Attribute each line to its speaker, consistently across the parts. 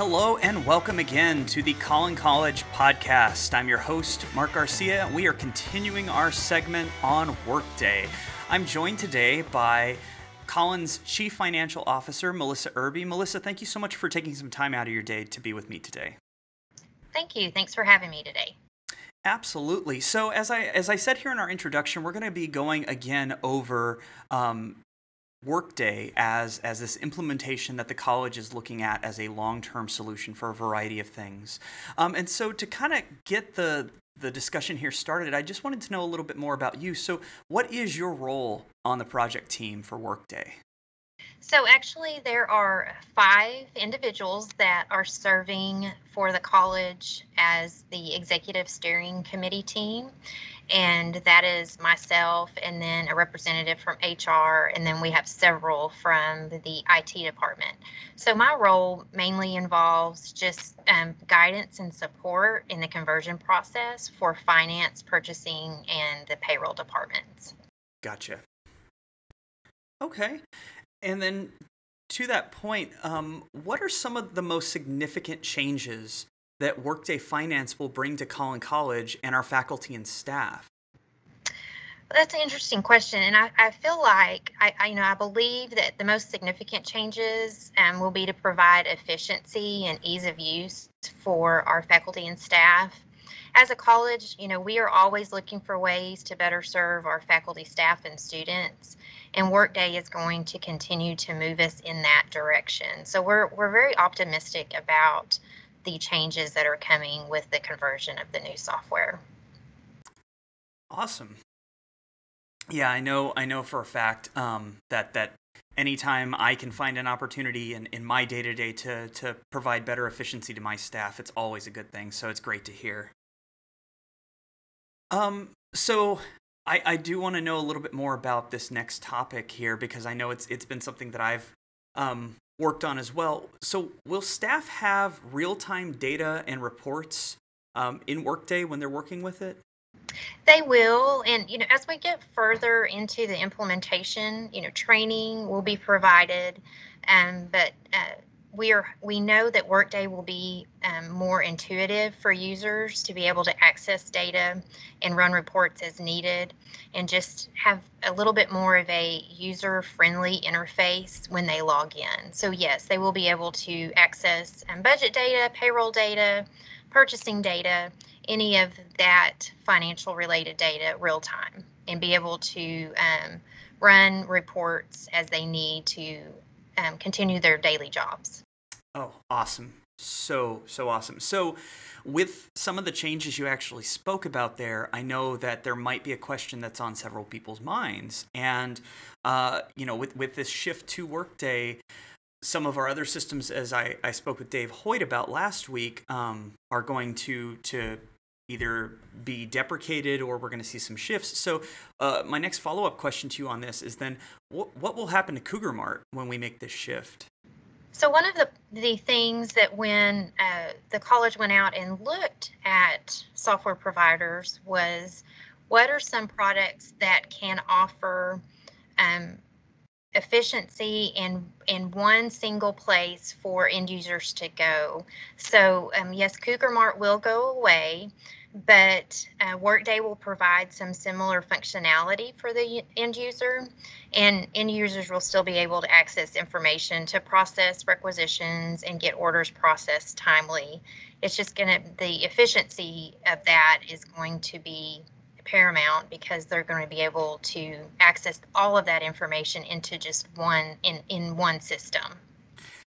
Speaker 1: Hello and welcome again to the Collin College podcast. I'm your host, Mark Garcia. We are continuing our segment on Workday. I'm joined today by Collin's Chief Financial Officer, Melissa Irby. Melissa, thank you so much for taking some time out of your day to be with me today.
Speaker 2: Thank you. Thanks for having me today.
Speaker 1: Absolutely. So, as I as I said here in our introduction, we're going to be going again over um, Workday as as this implementation that the college is looking at as a long term solution for a variety of things. Um, and so, to kind of get the the discussion here started, I just wanted to know a little bit more about you. So, what is your role on the project team for Workday?
Speaker 2: So, actually, there are five individuals that are serving for the college as the executive steering committee team. And that is myself, and then a representative from HR, and then we have several from the IT department. So, my role mainly involves just um, guidance and support in the conversion process for finance, purchasing, and the payroll departments.
Speaker 1: Gotcha. Okay. And then to that point, um, what are some of the most significant changes that Workday Finance will bring to Collin College and our faculty and staff?
Speaker 2: That's an interesting question, and I, I feel like I, I, you know I believe that the most significant changes um, will be to provide efficiency and ease of use for our faculty and staff. As a college, you know we are always looking for ways to better serve our faculty, staff, and students and Workday is going to continue to move us in that direction. So we're we're very optimistic about the changes that are coming with the conversion of the new software.
Speaker 1: Awesome. Yeah, I know. I know for a fact um, that that anytime I can find an opportunity in, in my day to day to provide better efficiency to my staff, it's always a good thing. So it's great to hear. Um, so I, I do want to know a little bit more about this next topic here because I know it's it's been something that I've um, worked on as well. So, will staff have real time data and reports um, in Workday when they're working with it?
Speaker 2: They will, and you know, as we get further into the implementation, you know, training will be provided, um, but uh, we are we know that Workday will be um, more intuitive for users to be able to access data and run reports as needed, and just have a little bit more of a user-friendly interface when they log in. So yes, they will be able to access um, budget data, payroll data, purchasing data, any of that financial related data real time, and be able to um, run reports as they need to um, continue their daily jobs.
Speaker 1: Oh, awesome. So, so awesome. So, with some of the changes you actually spoke about there, I know that there might be a question that's on several people's minds. And, uh, you know, with, with this shift to Workday, some of our other systems, as I, I spoke with Dave Hoyt about last week, um, are going to, to either be deprecated or we're going to see some shifts. So, uh, my next follow up question to you on this is then what, what will happen to Cougar Mart when we make this shift?
Speaker 2: So one of the the things that when uh, the college went out and looked at software providers was what are some products that can offer um, efficiency in in one single place for end users to go. So um, yes, Cougar Mart will go away, but uh, Workday will provide some similar functionality for the end user, and end users will still be able to access information to process requisitions and get orders processed timely. It's just going to, the efficiency of that is going to be paramount because they're going to be able to access all of that information into just one in in one system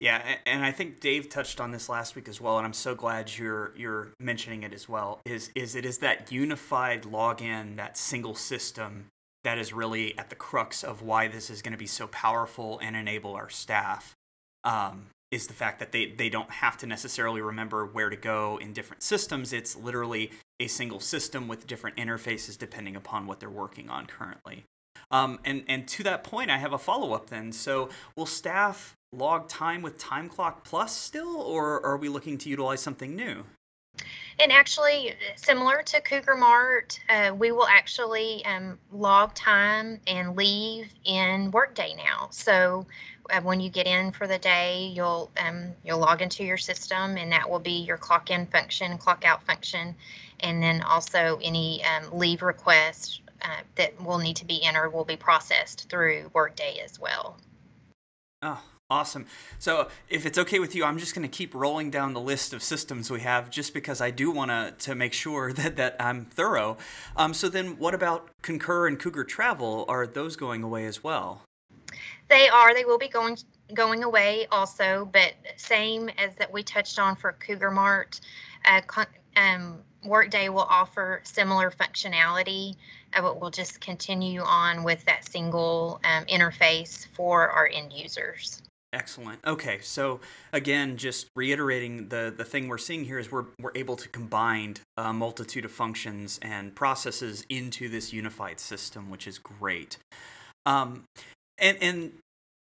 Speaker 1: yeah, and I think Dave touched on this last week as well, and I'm so glad you're you're mentioning it as well. Is is it is that unified login, that single system that is really at the crux of why this is going to be so powerful and enable our staff. Um, is the fact that they they don't have to necessarily remember where to go in different systems. It's literally a single system with different interfaces depending upon what they're working on currently. Um, and and to that point, I have a follow up then. So, will staff log time with Time Clock Plus still, or are we looking to utilize something new?
Speaker 2: And actually, similar to Cougar Mart, uh, we will actually um, log time and leave in Workday now. So uh, when you get in for the day, you'll um, you'll log into your system, and that will be your clock in function, clock out function, and then also any um, leave requests uh, that will need to be entered will be processed through Workday as well.
Speaker 1: Oh, awesome. So, if it's okay with you, I'm just going to keep rolling down the list of systems we have just because I do want to to make sure that that I'm thorough. Um, so then what about Concur and Cougar Travel? Are those going away as well?
Speaker 2: They are. They will be going going away also, but same as that we touched on for Cougar Mart. Uh, um, Workday will offer similar functionality, uh, but we'll just continue on with that single um, interface for our end users.
Speaker 1: Excellent. Okay, so again, just reiterating the the thing we're seeing here is we're we're able to combine a multitude of functions and processes into this unified system, which is great. Um, and and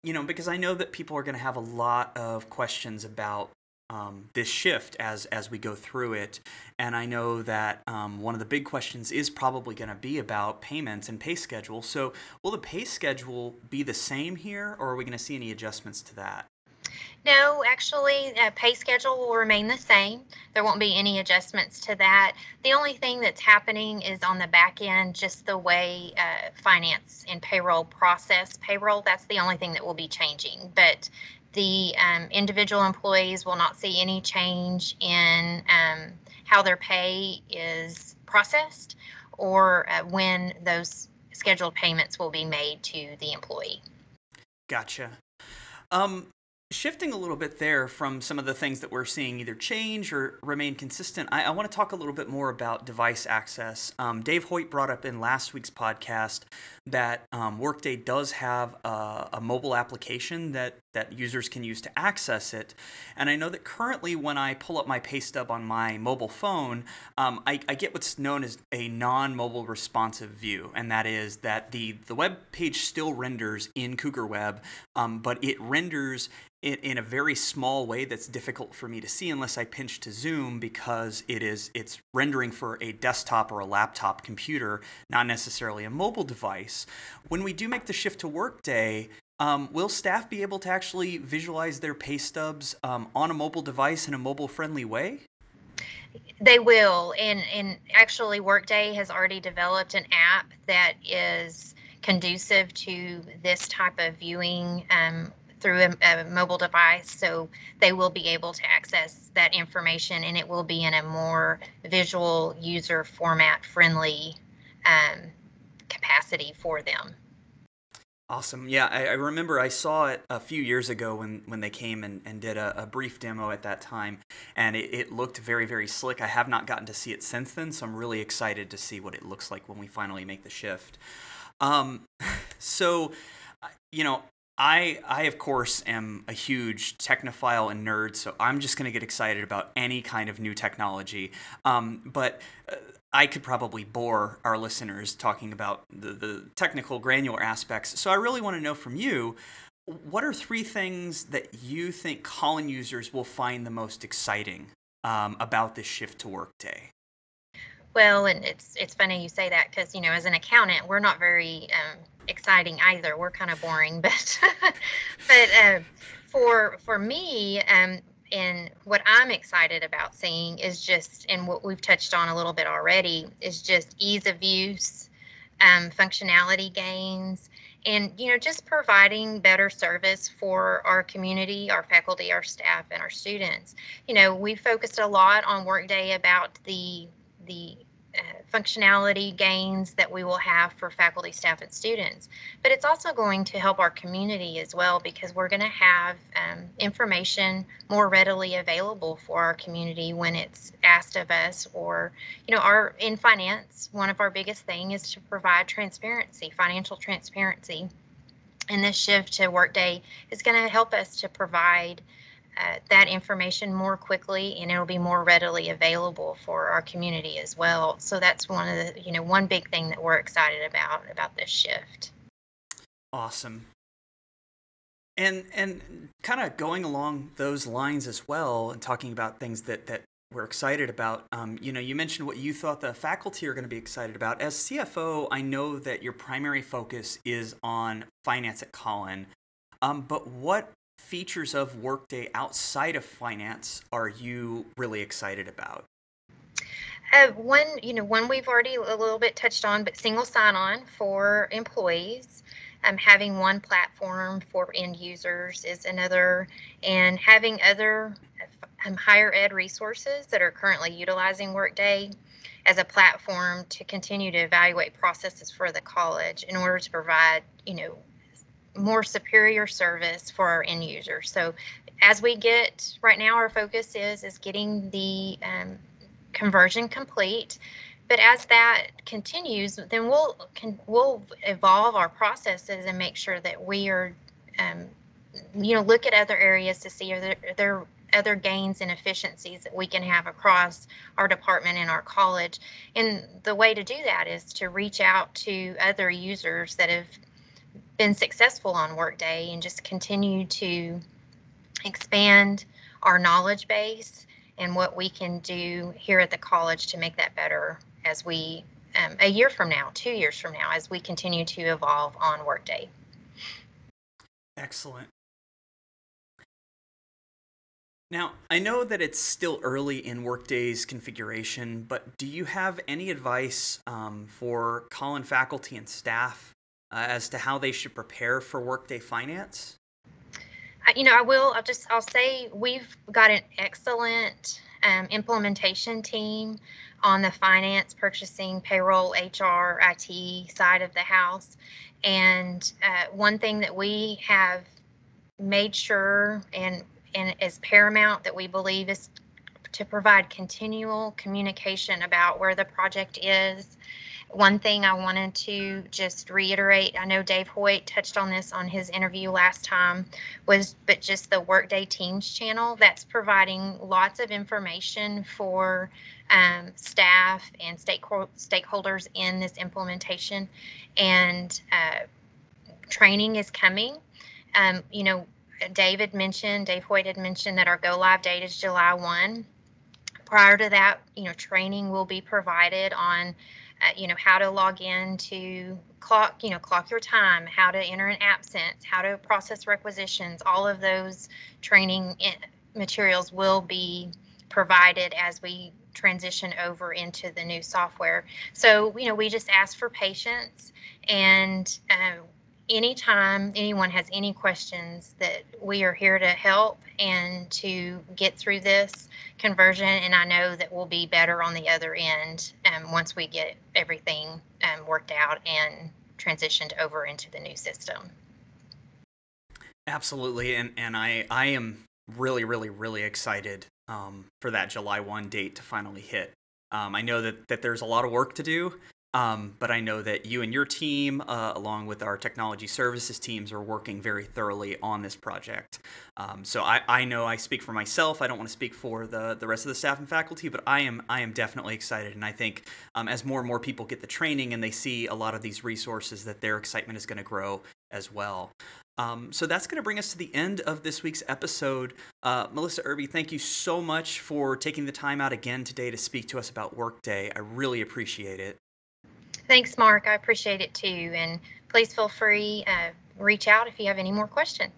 Speaker 1: you know because I know that people are going to have a lot of questions about um, this shift as as we go through it. And I know that um, one of the big questions is probably going to be about payments and pay schedule. So will the pay schedule be the same here, or are we going to see any adjustments to that?
Speaker 2: No, actually, uh, pay schedule will remain the same. There won't be any adjustments to that. The only thing that's happening is on the back end, just the way uh, finance and payroll process payroll. That's the only thing that will be changing. But the um, individual employees will not see any change in um, how their pay is processed or uh, when those scheduled payments will be made to the employee.
Speaker 1: Gotcha. Um, shifting a little bit there from some of the things that we're seeing either change or remain consistent, I, I want to talk a little bit more about device access. Um, Dave Hoyt brought up in last week's podcast that um, Workday does have a, a, mobile application that, that users can use to access it. And I know that currently, when I pull up my pay stub on my mobile phone, um, I, I, get what's known as a non mobile responsive view. And that is that the, the web page still renders in Cougar Web, um, but it renders in, in a very small way that's difficult for me to see unless I pinch to zoom because it is it's rendering for a desktop or a laptop computer, not necessarily a mobile device. When we do make the shift to Workday, um, will staff be able to actually visualize their pay stubs um, on a mobile device in a mobile friendly way?
Speaker 2: They will, and and actually, Workday has already developed an app that is conducive to this type of viewing um, through a, a, mobile device. So they will be able to access that information and it will be in a more visual, user format friendly um, capacity for them.
Speaker 1: Awesome. Yeah, I, I, remember I saw it a few years ago when, when they came and, and did a, a brief demo at that time, and it, it looked very, very slick. I have not gotten to see it since then, so I'm really excited to see what it looks like when we finally make the shift. Um, so, you know, I, I of course am a huge technophile and nerd, so I'm just going to get excited about any kind of new technology. Um, but uh, I could probably bore our listeners talking about the, the technical granular aspects. So I really want to know from you what are three things that you think Collin users will find the most exciting um, about this shift to Workday?
Speaker 2: Well, and it's it's funny you say that because you know as an accountant we're not very um, exciting either. We're kind of boring, but but uh, for for me, um, and what I'm excited about seeing is just, and what we've touched on a little bit already, is just ease of use, um, functionality gains, and you know just providing better service for our community our faculty our staff and our students. You know we focused a lot on workday about the the functionality gains that we will have for faculty, staff, and students. But it's also going to help our community as well because we're going to have um, information more readily available for our community when it's asked of us. Or, you know, our in finance, one of our biggest thing is to provide transparency, financial transparency. And this shift to Workday is going to help us to provide uh, that information more quickly and it'll be more readily available for our community as well. So that's one of the, you know, one big thing that we're excited about about this shift.
Speaker 1: Awesome. And and kind of going along those lines as well and talking about things that that we're excited about. Um, you know, you mentioned what you thought the faculty are going to be excited about. As CFO, I know that your primary focus is on finance at Collin. Um, but what features of Workday outside of finance are you really excited about?
Speaker 2: Uh, one, you know, one we've already a little bit touched on, but single sign-on for employees. Um, having one platform for end users is another, and having other um, higher ed resources that are currently utilizing Workday as a platform to continue to evaluate processes for the college in order to provide, you know, more superior service for our end users. So as we get right now, our focus is is getting the um, conversion complete. But as that continues, then we'll can we'll evolve our processes and make sure that we are, um, you know, look at other areas to see are there, are there other gains and efficiencies that we can have across our department and our college. And the way to do that is to reach out to other users that have been successful on Workday and just continue to expand our knowledge base and what we can do here at the college to make that better as we um, a year from now, two years from now, as we continue to evolve on Workday.
Speaker 1: Excellent. Now, I know that it's still early in Workday's configuration, but do you have any advice um, for Collin faculty and staff uh, as to how they should prepare for Workday Finance?
Speaker 2: you know, I will. I'll just. I'll say we've got an excellent um, implementation team on the finance, purchasing, payroll, HR, IT side of the house. And uh, one thing that we have made sure and and is paramount that we believe is to provide continual communication about where the project is one thing I wanted to just reiterate, I know Dave Hoyt touched on this on his interview last time, was but just the Workday Teams channel that's providing lots of information for um, staff and stakeholders in this implementation. And uh, training is coming. Um, you know, David mentioned, Dave Hoyt had mentioned that our go live date is July 1. Prior to that, you know, training will be provided on you know how to log in to clock you know clock your time how to enter an absence how to process requisitions. All of those training materials will be provided as we transition over into the new software. So you know we just ask for patience and uh, anytime anyone has any questions that we are here to help and to get through this conversion and i know that we'll be better on the other end um, once we get everything um, worked out and transitioned over into the new system.
Speaker 1: Absolutely and, and I, I am really really really excited um, for that july 1 date to finally hit. Um, I know that, that there's a lot of work to do, um, but I know that you and your team, uh, along with our technology services teams, are working very thoroughly on this project. Um, so I, I know I speak for myself. I don't want to speak for the, the rest of the staff and faculty, but I am I am definitely excited. And I think um, as more and more people get the training and they see a lot of these resources, that their excitement is going to grow as well. Um, so that's going to bring us to the end of this week's episode. Uh, Melissa Irby, thank you so much for taking the time out again today to speak to us about Workday. I really appreciate it.
Speaker 2: Thanks, Mark. I appreciate it too. And please feel free, uh, reach out if you have any more questions.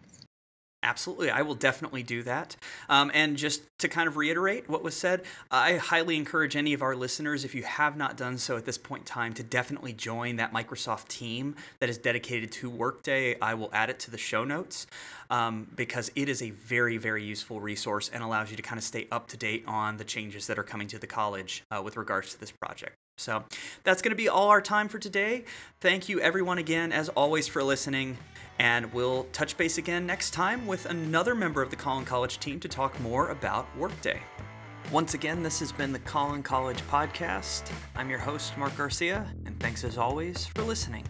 Speaker 1: Absolutely, I will definitely do that. Um, and just to kind of reiterate what was said, I highly encourage any of our listeners, if you have not done so at this point in time, to definitely join that Microsoft team that is dedicated to Workday. I will add it to the show notes um, because it is a very, very useful resource and allows you to kind of stay up to date on the changes that are coming to the college uh, with regards to this project. So that's going to be all our time for today. Thank you, everyone, again, as always, for listening. And we'll touch base again next time with another member of the Collin College team to talk more about Workday. Once again, this has been the Collin College Podcast. I'm your host, Mark Garcia, and thanks as always for listening.